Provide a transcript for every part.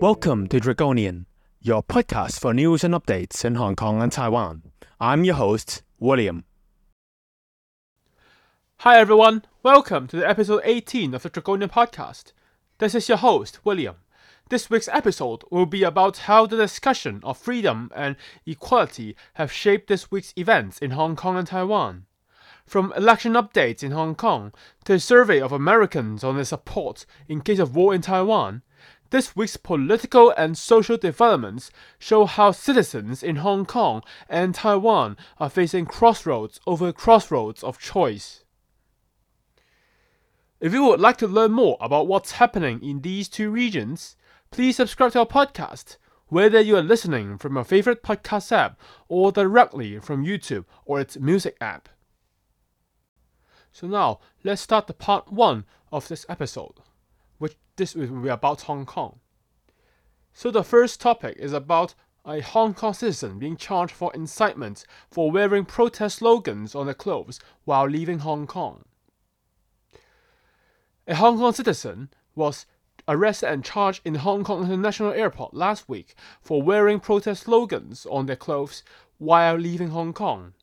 Welcome to Dragonian, your podcast for news and updates in Hong Kong and Taiwan. I'm your host, William. Hi everyone, welcome to the episode 18 of the Dragonian podcast. This is your host, William. This week's episode will be about how the discussion of freedom and equality have shaped this week's events in Hong Kong and Taiwan. From election updates in Hong Kong to a survey of Americans on their support in case of war in Taiwan, this week's political and social developments show how citizens in Hong Kong and Taiwan are facing crossroads over crossroads of choice. If you would like to learn more about what's happening in these two regions, please subscribe to our podcast, whether you are listening from your favorite podcast app or directly from YouTube or its music app. So now, let's start the part 1 of this episode which this will be about Hong Kong. So the first topic is about a Hong Kong citizen being charged for incitement for wearing protest slogans on their clothes while leaving Hong Kong. A Hong Kong citizen was arrested and charged in Hong Kong International Airport last week for wearing protest slogans on their clothes while leaving Hong Kong.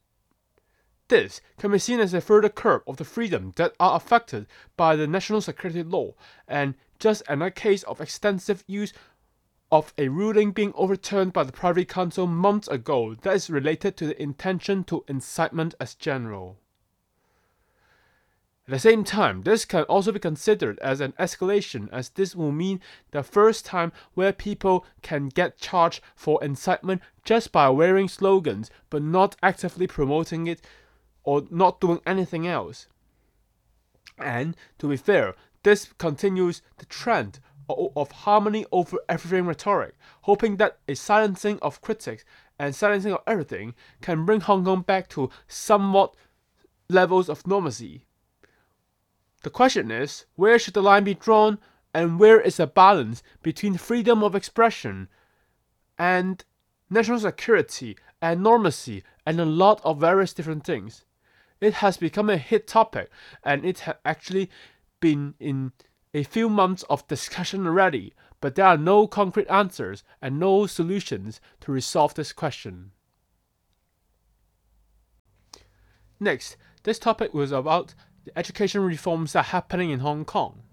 This can be seen as a further curb of the freedom that are affected by the national security law, and just another case of extensive use of a ruling being overturned by the Privy Council months ago that is related to the intention to incitement as general. At the same time, this can also be considered as an escalation, as this will mean the first time where people can get charged for incitement just by wearing slogans but not actively promoting it or not doing anything else. And to be fair, this continues the trend of harmony over everything rhetoric, hoping that a silencing of critics and silencing of everything can bring Hong Kong back to somewhat levels of normalcy. The question is, where should the line be drawn and where is the balance between freedom of expression and national security and normalcy and a lot of various different things? It has become a hit topic, and it has actually been in a few months of discussion already, but there are no concrete answers and no solutions to resolve this question. Next, this topic was about the education reforms that are happening in Hong Kong.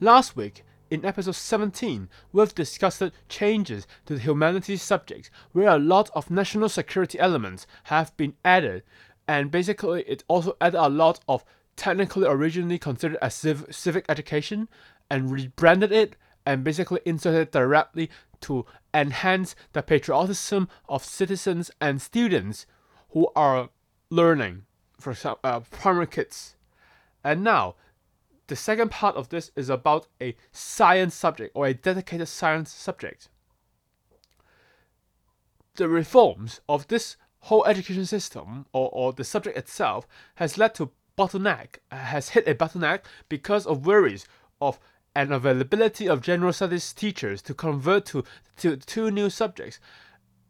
Last week, in episode 17, we've discussed changes to the humanities subjects where a lot of national security elements have been added and basically it also added a lot of technically originally considered as civ- civic education and rebranded it and basically inserted directly to enhance the patriotism of citizens and students who are learning, for example, uh, primary kids. And now, the second part of this is about a science subject or a dedicated science subject. The reforms of this whole education system or, or the subject itself has led to bottleneck has hit a bottleneck because of worries of an availability of general studies teachers to convert to, to two new subjects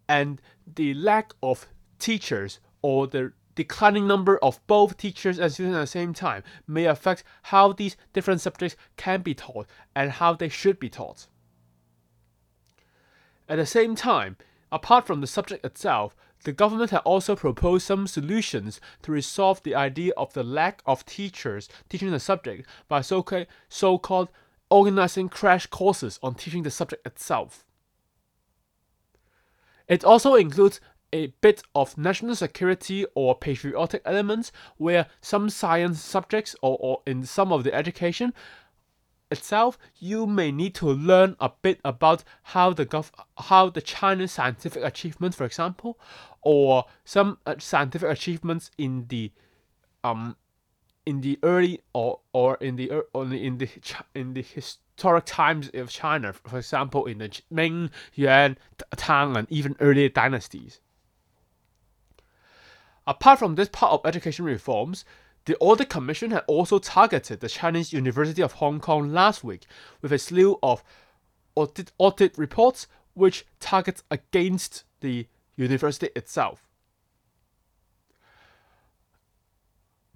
and the lack of teachers or the declining number of both teachers and students at the same time may affect how these different subjects can be taught and how they should be taught. At the same time, apart from the subject itself, the government had also proposed some solutions to resolve the idea of the lack of teachers teaching the subject by so called organizing crash courses on teaching the subject itself. It also includes a bit of national security or patriotic elements where some science subjects or, or in some of the education itself, you may need to learn a bit about how the gov- how the Chinese scientific achievements, for example, or some uh, scientific achievements in the um in the early or or in the or in the in the historic times of China, for example, in the Ming, Yuan, Tang, and even earlier dynasties. Apart from this part of education reforms, the Audit Commission had also targeted the Chinese University of Hong Kong last week with a slew of audit, audit reports which targets against the university itself.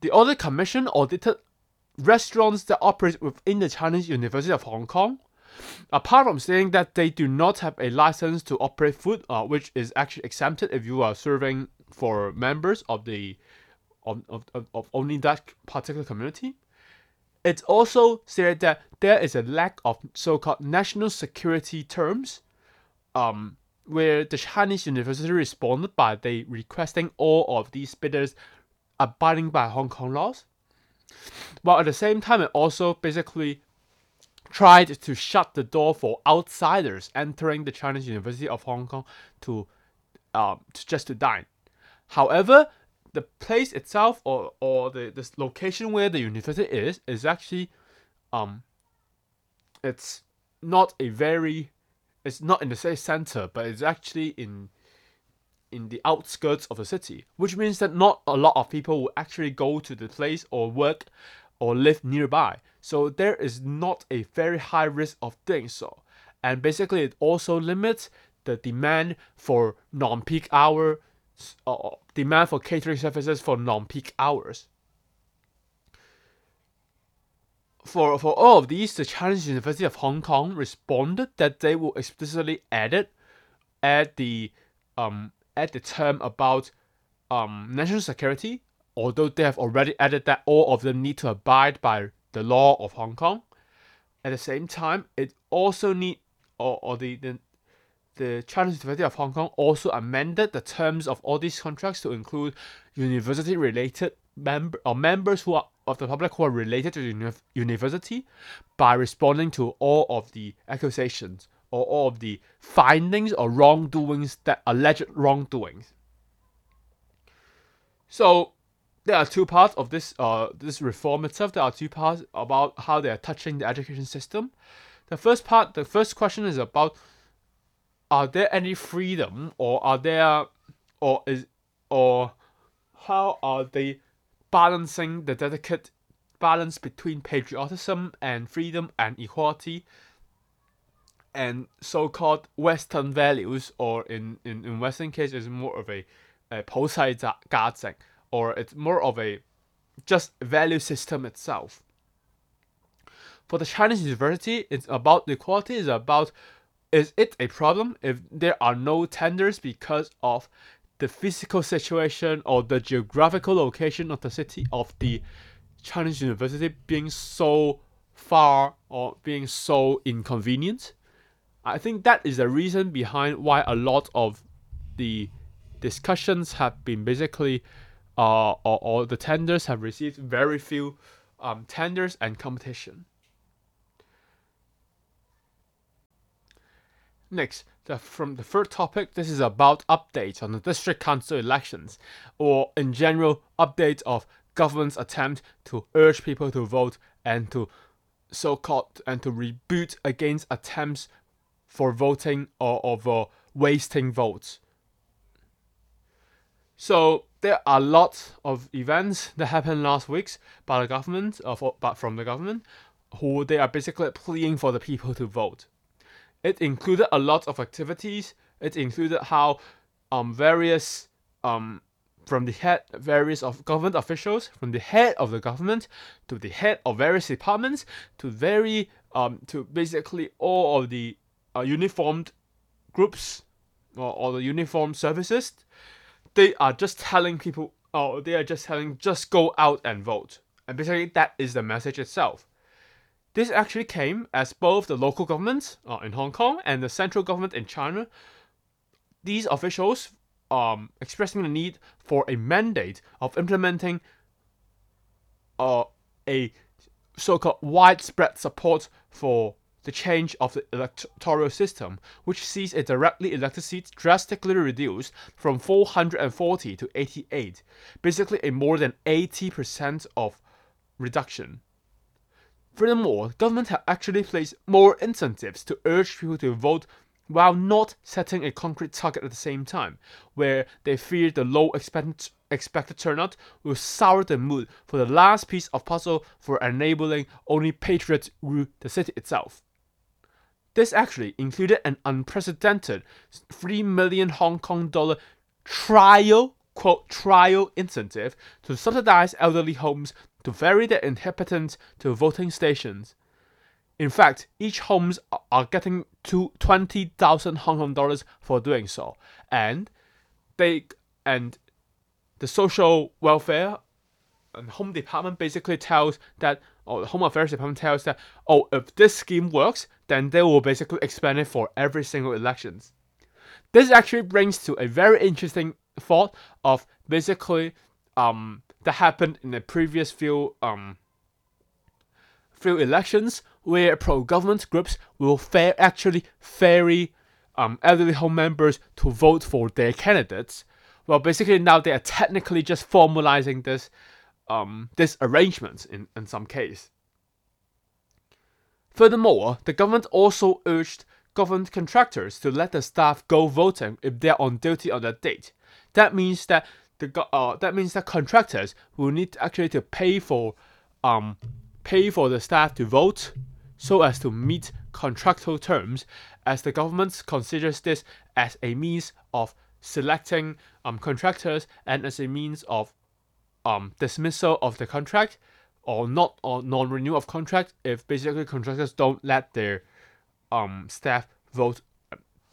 the audit commission audited restaurants that operate within the Chinese University of Hong Kong. Apart from saying that they do not have a license to operate food, uh, which is actually exempted if you are serving for members of the of, of, of, only that particular community, it also said that there is a lack of so-called national security terms, um, where the Chinese university responded by they requesting all of these bidders abiding by Hong Kong laws. While at the same time, it also basically tried to shut the door for outsiders entering the Chinese University of Hong Kong to, um, to just to dine. However, the place itself or, or the, the location where the university is is actually um it's not a very it's not in the city center but it's actually in in the outskirts of the city which means that not a lot of people will actually go to the place or work or live nearby so there is not a very high risk of doing so and basically it also limits the demand for non-peak hour uh, demand for catering services for non-peak hours. For, for all of these, the Chinese University of Hong Kong responded that they will explicitly add it at the um at the term about um national security, although they have already added that all of them need to abide by the law of Hong Kong. At the same time, it also need or, or the, the the Chinese University of Hong Kong also amended the terms of all these contracts to include university-related member or members who are of the public who are related to the uni- university by responding to all of the accusations or all of the findings or wrongdoings that alleged wrongdoings. So there are two parts of this uh this reform itself. There are two parts about how they are touching the education system. The first part, the first question is about are there any freedom or are there or is or how are they balancing the delicate balance between patriotism and freedom and equality and so-called Western values, or in, in, in Western case, it's more of a, a Polizeigatzing, or it's more of a just value system itself. For the Chinese university, it's about equality, it's about is it a problem if there are no tenders because of the physical situation or the geographical location of the city of the Chinese university being so far or being so inconvenient? I think that is the reason behind why a lot of the discussions have been basically uh, or, or the tenders have received very few um, tenders and competition. Next, the, from the third topic, this is about updates on the district council elections, or in general, updates of government's attempt to urge people to vote and to so-called and to reboot against attempts for voting or, for wasting votes. So there are lots of events that happened last weeks by the government, or for, but from the government, who they are basically pleading for the people to vote. It included a lot of activities. It included how um, various um, from the head various of government officials, from the head of the government to the head of various departments to very um, to basically all of the uh, uniformed groups or, or the uniformed services, they are just telling people, oh, they are just telling, just go out and vote. And basically, that is the message itself. This actually came as both the local governments uh, in Hong Kong and the central government in China, these officials um, expressing the need for a mandate of implementing uh, a so-called widespread support for the change of the electoral system, which sees a directly elected seat drastically reduced from 440 to 88, basically a more than 80% of reduction. Furthermore, government have actually placed more incentives to urge people to vote while not setting a concrete target at the same time, where they fear the low expect- expected turnout will sour the mood for the last piece of puzzle for enabling only patriots rule the city itself. This actually included an unprecedented 3 million Hong Kong dollar trial quote trial incentive to subsidize elderly homes to ferry their inhabitants to voting stations. In fact, each homes are- getting to twenty thousand Hong Kong dollars for doing so, and they and the social welfare and home department basically tells that or the home affairs department tells that oh if this scheme works then they will basically expand it for every single elections this actually brings to a very interesting thought of basically um that happened in the previous few um few elections where pro-government groups will fair actually ferry um, elderly home members to vote for their candidates. Well, basically now they are technically just formalizing this um, this arrangement in, in some case. Furthermore, the government also urged government contractors to let the staff go voting if they're on duty on that date. That means that the uh, that means that contractors will need actually to pay for um pay for the staff to vote so as to meet contractual terms as the government considers this as a means of selecting um, contractors and as a means of um, dismissal of the contract or not or non-renew of contract if basically contractors don't let their um, staff vote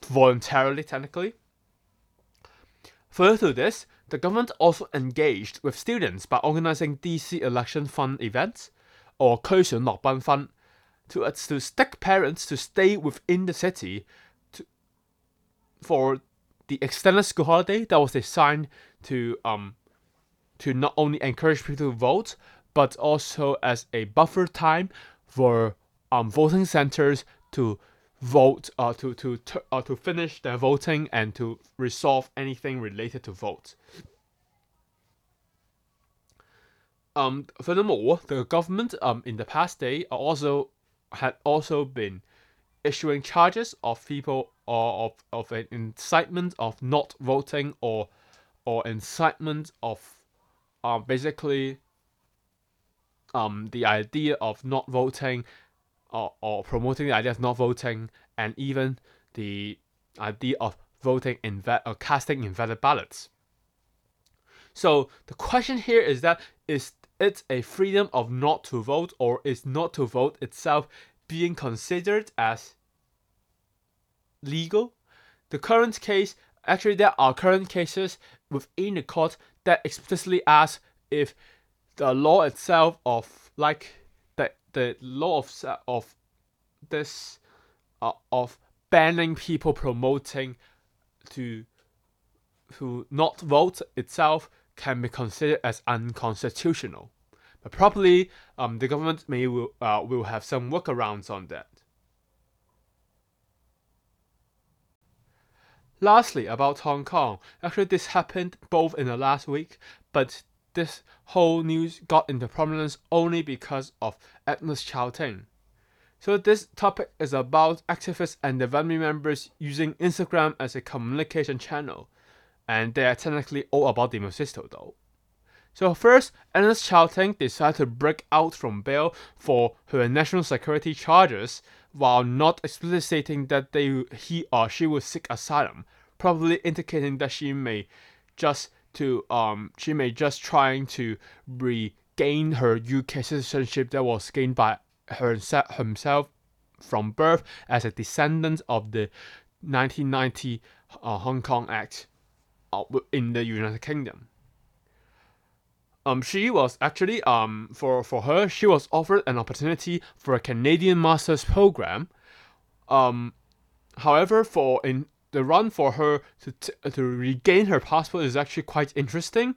voluntarily technically. Further to this, the government also engaged with students by organizing DC election fund events or 区选落宾 fund to, uh, to stick parents to stay within the city to, for the extended school holiday that was designed to um to not only encourage people to vote but also as a buffer time for um voting centers to vote uh, to to uh, to finish their voting and to resolve anything related to vote. Um, furthermore, the government um in the past day also had also been issuing charges of people or of, of an incitement of not voting or or incitement of um basically um the idea of not voting or, or promoting the idea of not voting and even the idea of voting in va- or casting invalid ballots. So the question here is that is it a freedom of not to vote or is not to vote itself being considered as legal? The current case actually there are current cases within the court that explicitly ask if the law itself of like the law of of this uh, of banning people promoting to to not vote itself can be considered as unconstitutional. But probably um, the government may will, uh, will have some workarounds on that. Lastly, about Hong Kong. Actually, this happened both in the last week, but this whole news got into prominence only because of Agnes Chow Ting. So this topic is about activists and their family members using Instagram as a communication channel, and they are technically all about the Mephisto though. So first, Agnes Chow Ting decided to break out from bail for her national security charges while not explicitly stating that they he or she will seek asylum, probably indicating that she may just to um she may just trying to regain her UK citizenship that was gained by herself himself from birth as a descendant of the 1990 uh, Hong Kong Act uh, in the United Kingdom. Um, she was actually um for for her she was offered an opportunity for a Canadian master's program. Um, however, for in the run for her to t- to regain her passport is actually quite interesting.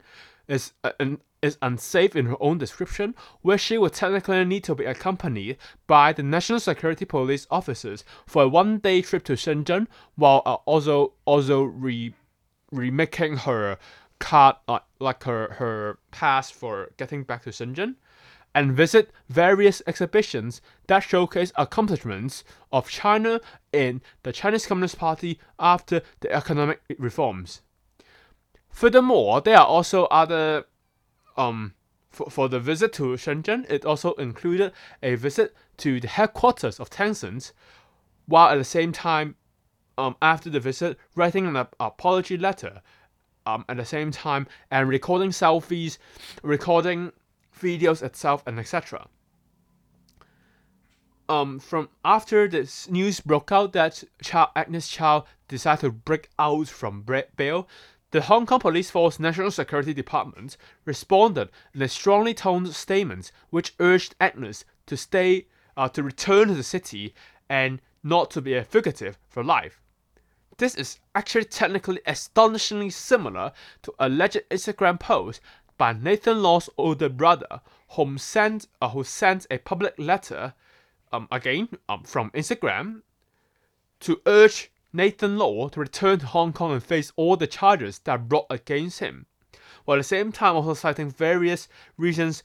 Is uh, an is unsafe in her own description, where she would technically need to be accompanied by the National Security Police officers for a one-day trip to Shenzhen, while uh, also also re remaking her card, uh, like her her pass for getting back to Shenzhen, and visit various exhibitions that showcase accomplishments of China in the Chinese Communist Party after the economic reforms. Furthermore, there are also other um for, for the visit to Shenzhen, it also included a visit to the headquarters of Tencent, while at the same time, um, after the visit, writing an ap- apology letter um, at the same time and recording selfies, recording videos itself, and etc. Um, from after this news broke out that Chow, Agnes Chow decided to break out from bail, the Hong Kong Police Force National Security Department responded in a strongly toned statement which urged Agnes to stay, uh, to return to the city and not to be a fugitive for life. This is actually technically astonishingly similar to alleged Instagram post by Nathan Law's older brother, whom sent, uh, who sent a public letter, um, again um, from Instagram, to urge Nathan Law to return to Hong Kong and face all the charges that are brought against him, while at the same time also citing various reasons,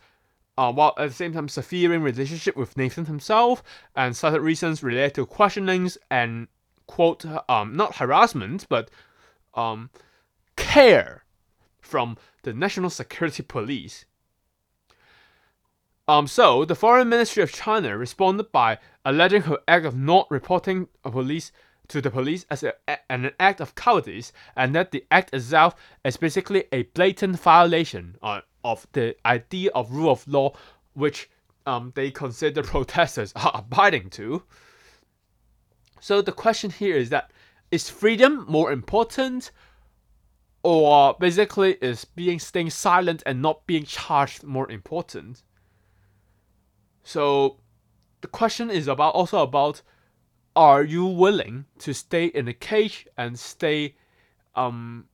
uh, while at the same time severing relationship with Nathan himself, and cited reasons related to questionings and quote um not harassment but um care from the National Security Police. Um, so the Foreign Ministry of China responded by alleging her act of not reporting police to the police as a, an act of cowardice, and that the act itself is basically a blatant violation uh, of the idea of rule of law, which um, they consider protesters are abiding to. So the question here is that is freedom more important, or basically is being staying silent and not being charged more important? So the question is about also about are you willing to stay in a cage and stay um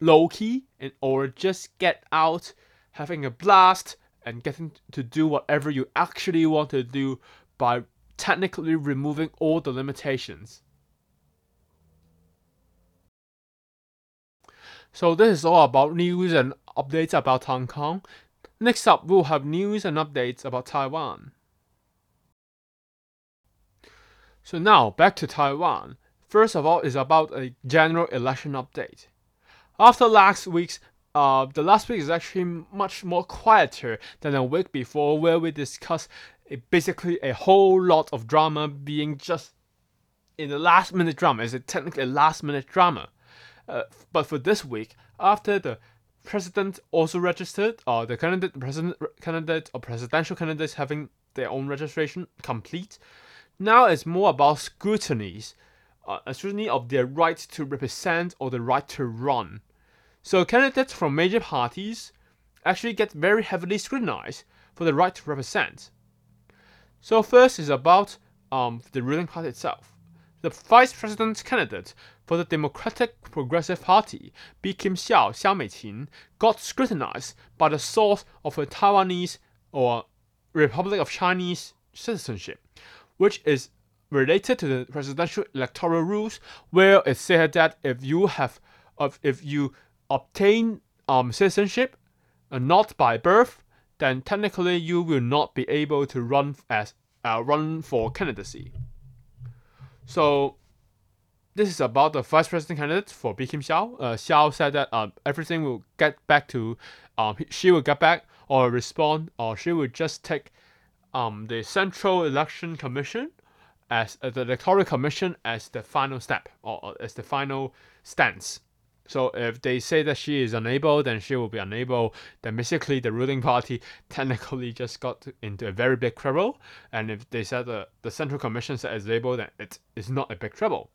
low key and or just get out having a blast and getting to do whatever you actually want to do by technically removing all the limitations. So this is all about news and updates about Hong Kong. Next up, we'll have news and updates about Taiwan. So now back to Taiwan. First of all is about a general election update. After last week's uh, the last week is actually much more quieter than a week before, where we discussed a, basically a whole lot of drama being just in the last minute drama. Is it technically a last minute drama? Uh, but for this week, after the president also registered, or the candidate, president candidate or presidential candidates having their own registration complete, now it's more about scrutinies, uh, a scrutiny of their right to represent or the right to run. So candidates from major parties actually get very heavily scrutinized for the right to represent. So first is about um, the ruling party itself. The vice president candidate for the Democratic Progressive Party, Bi Khim Hsiao Xiao Meiqin, got scrutinized by the source of a Taiwanese or Republic of Chinese citizenship which is related to the presidential electoral rules, where it said that if you have, if you obtain um, citizenship, uh, not by birth, then technically you will not be able to run as uh, run for candidacy. So this is about the vice president candidate for Bi Khim Hsiao. Uh, Xiao said that uh, everything will get back to, um, she will get back or respond, or she will just take um, the Central Election Commission as uh, the Electoral Commission as the final step or, as the final stance. So if they say that she is unable, then she will be unable. Then basically the ruling party technically just got into a very big trouble. And if they said the, the Central Commission said it's able, then it is not a big trouble.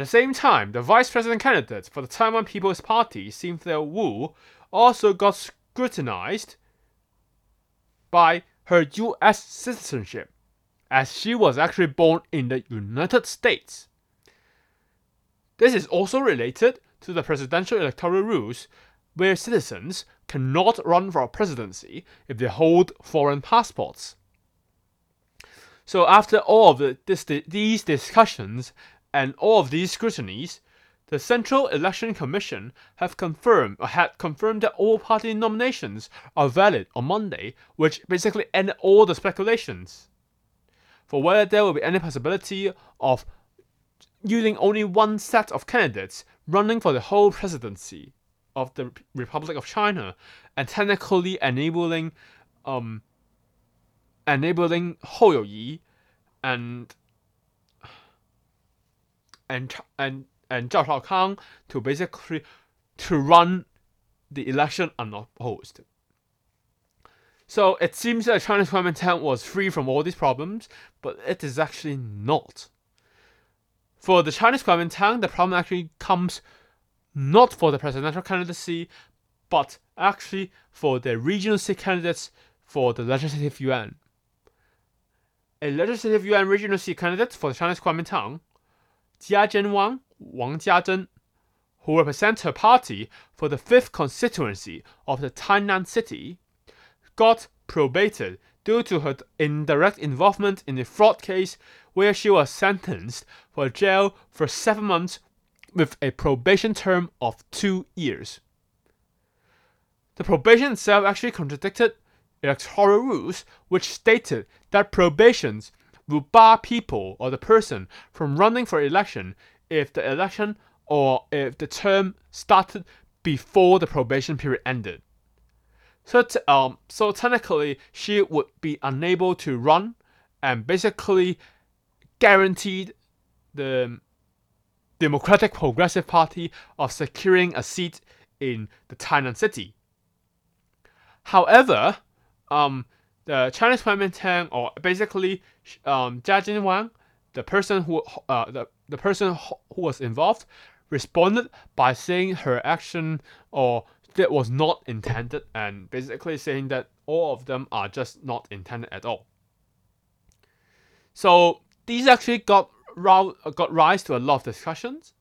At the same time, the vice president candidate for the Taiwan People's Party, Cynthia Wu, also got scrutinized by her US citizenship, as she was actually born in the United States. This is also related to the presidential electoral rules, where citizens cannot run for a presidency if they hold foreign passports. So, after all of the, this, these discussions and all of these scrutinies, the Central Election Commission have confirmed or had confirmed that all party nominations are valid on Monday, which basically ended all the speculations for whether there will be any possibility of using only one set of candidates running for the whole presidency of the Republic of China and technically enabling um enabling Hou Youyi and and and and Zhao Shaokang to basically to run the election unopposed. So it seems that Chinese Kuomintang was free from all these problems, but it is actually not. For the Chinese Kuomintang, the problem actually comes not for the presidential candidacy, but actually for the regional seat candidates for the legislative yuan. A legislative yuan regional seat candidate for the Chinese Kuomintang, Jiazhen Wang, Wang Jiazhen, who represents her party for the 5th constituency of the Tainan city, got probated due to her indirect involvement in a fraud case where she was sentenced for jail for seven months with a probation term of two years. The probation itself actually contradicted electoral rules, which stated that probations will bar people or the person from running for election if the election or if the term started before the probation period ended. So, t- um, so technically, she would be unable to run, and basically guaranteed the Democratic Progressive Party of securing a seat in the Tainan city. However, um, the Chinese Kuomintang, or basically um, Jia Jinwang, the person who uh, the, the person who was involved, responded by saying her action or that was not intended and basically saying that all of them are just not intended at all. So these actually got got rise to a lot of discussions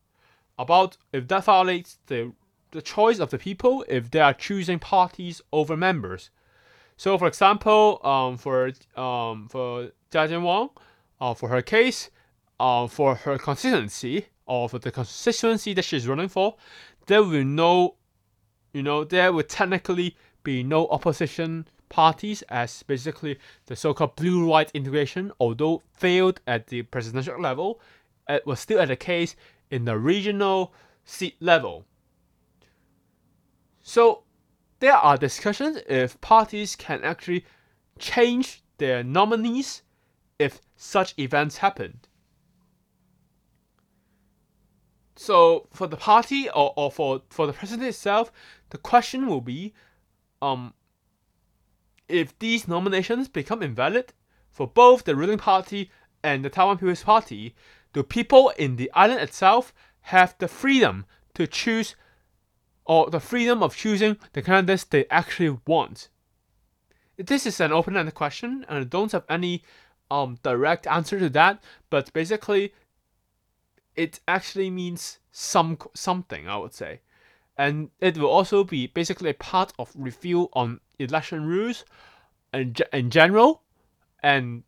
about if that violates the the choice of the people if they are choosing parties over members. So, for example, um, for um, for Jia Wang, uh, for her case, uh, for her constituency or for the constituency that she's running for, there will no you know, there will technically be no opposition parties as basically the so-called blue-white integration, although failed at the presidential level, it was still at the case in the regional seat level. So there are discussions if parties can actually change their nominees if such events happened. So for the party or, or for, for the president itself, the question will be um, if these nominations become invalid for both the ruling party and the Taiwan People's Party, do people in the island itself have the freedom to choose or the freedom of choosing the candidates they actually want? This is an open-ended question, and I don't have any um, direct answer to that. But basically, it actually means some something. I would say and it will also be basically a part of review on election rules in, in general and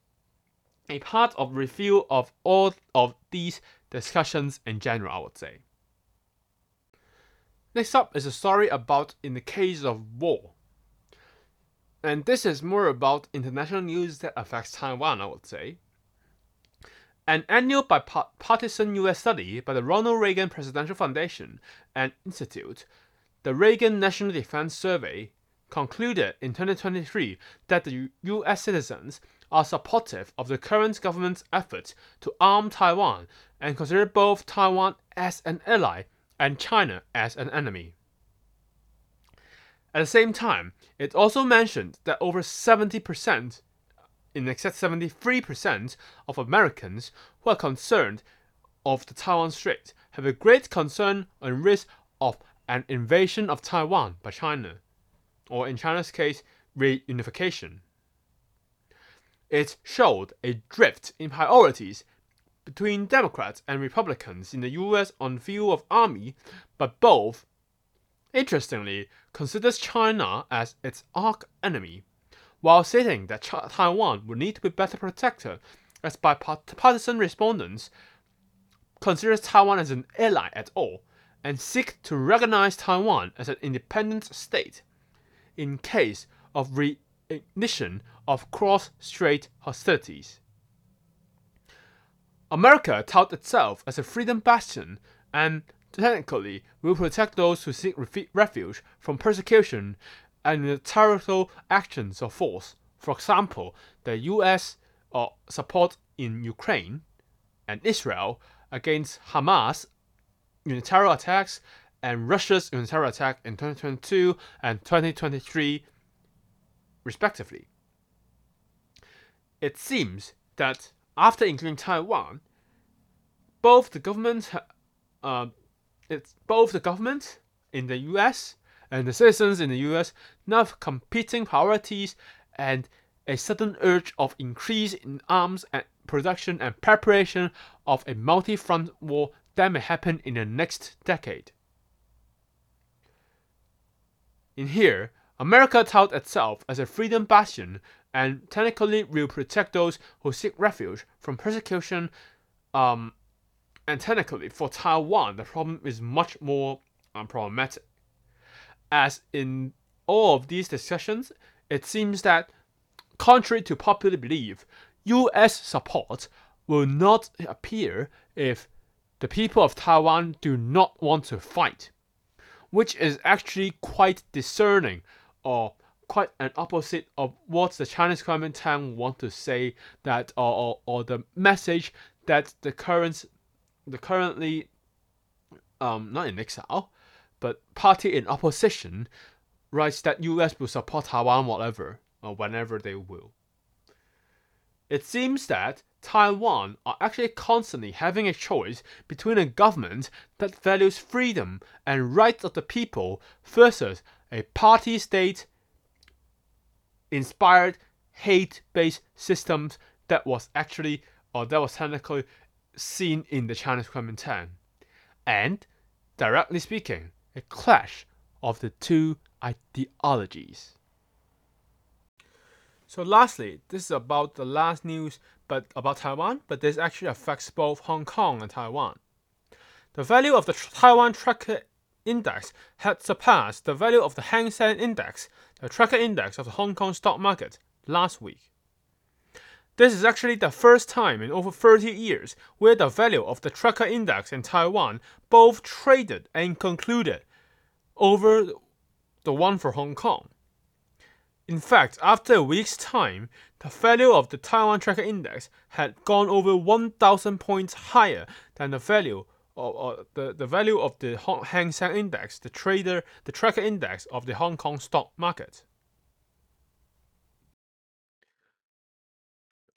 a part of review of all of these discussions in general, I would say. Next up is a story about in the case of war. And this is more about international news that affects Taiwan, I would say. An annual bipartisan U.S. study by the Ronald Reagan Presidential Foundation and Institute, the Reagan National Defense Survey, concluded in 2023 that the U.S. citizens are supportive of the current government's efforts to arm Taiwan and consider both Taiwan as an ally and China as an enemy. At the same time, it also mentioned that over 70% in excess 73% of Americans who are concerned of the Taiwan Strait have a great concern and risk of an invasion of Taiwan by China, or in China's case, reunification. It showed a drift in priorities between Democrats and Republicans in the US on view of army, but both, interestingly, considers China as its arch enemy while stating that Taiwan would need to be better protected as bipartisan respondents consider Taiwan as an ally at all and seek to recognize Taiwan as an independent state in case of reignition of cross-strait hostilities. America touts itself as a freedom bastion and technically will protect those who seek refuge from persecution and territorial actions of force. For example, the U.S. Uh, support in Ukraine and Israel against Hamas, unilateral attacks, and Russia's terror attack in 2022 and 2023, respectively. It seems that after including Taiwan, both the government, uh, it's both the government in the U.S. and the citizens in the U.S. now have competing priorities and a sudden urge of increase in arms and production and preparation of a multi-front war that may happen in the next decade. In here, America touts itself as a freedom bastion and technically will protect those who seek refuge from persecution. Um, and technically, for Taiwan, the problem is much more um, problematic. As in all of these discussions, it seems that, contrary to popular belief, U.S. support will not appear if the people of Taiwan do not want to fight, which is actually quite discerning or quite an opposite of what the Chinese Kuomintang want to say that or, or, or the message that the current the currently um not in exile but party in opposition writes that US will support Taiwan whatever or whenever they will. It seems that Taiwan are actually constantly having a choice between a government that values freedom and rights of the people versus a party state inspired hate-based systems that was actually or that was technically seen in the Chinese Kuomintang, and directly speaking, a clash of the two ideologies. So lastly, this is about the last news but about Taiwan, but this actually affects both Hong Kong and Taiwan. The value of the Taiwan Tracker Index had surpassed the value of the Hang Seng Index the tracker index of the Hong Kong stock market last week. This is actually the first time in over 30 years where the value of the tracker index in Taiwan both traded and concluded over the one for Hong Kong. In fact, after a week's time, the value of the Taiwan tracker index had gone over 1,000 points higher than the value or, or the, the value of the Hang Seng Index, the trader, the tracker index of the Hong Kong stock market.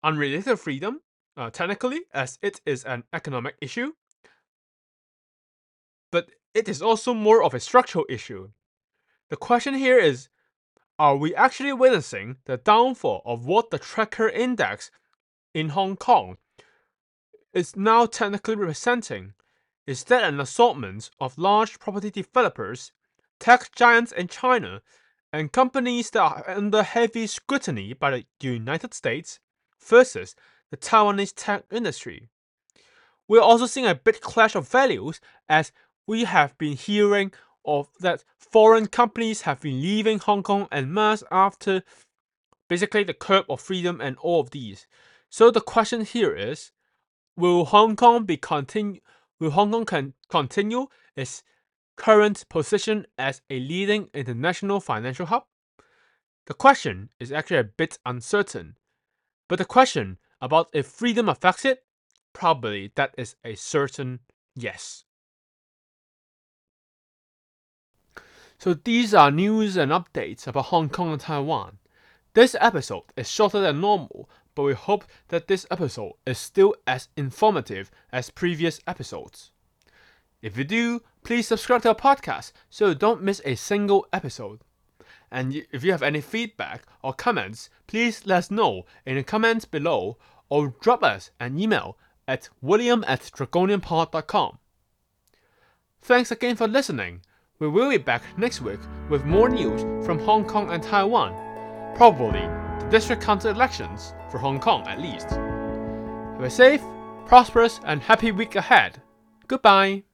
Unrelated freedom, uh, technically, as it is an economic issue, but it is also more of a structural issue. The question here is are we actually witnessing the downfall of what the tracker index in Hong Kong is now technically representing? Is that an assortment of large property developers, tech giants in China, and companies that are under heavy scrutiny by the United States versus the Taiwanese tech industry. We're also seeing a big clash of values as we have been hearing of that foreign companies have been leaving Hong Kong and masse after basically the curb of freedom and all of these. So the question here is, will Hong Kong be continue Will Hong Kong can continue its current position as a leading international financial hub? The question is actually a bit uncertain, but the question about if freedom affects it, probably that is a certain yes. So these are news and updates about Hong Kong and Taiwan. This episode is shorter than normal but we hope that this episode is still as informative as previous episodes. If you do, please subscribe to our podcast so you don't miss a single episode. And if you have any feedback or comments, please let us know in the comments below or drop us an email at william at dragonianpod.com. Thanks again for listening. We will be back next week with more news from Hong Kong and Taiwan, probably district council elections, for Hong Kong at least. Have a safe, prosperous, and happy week ahead. Goodbye.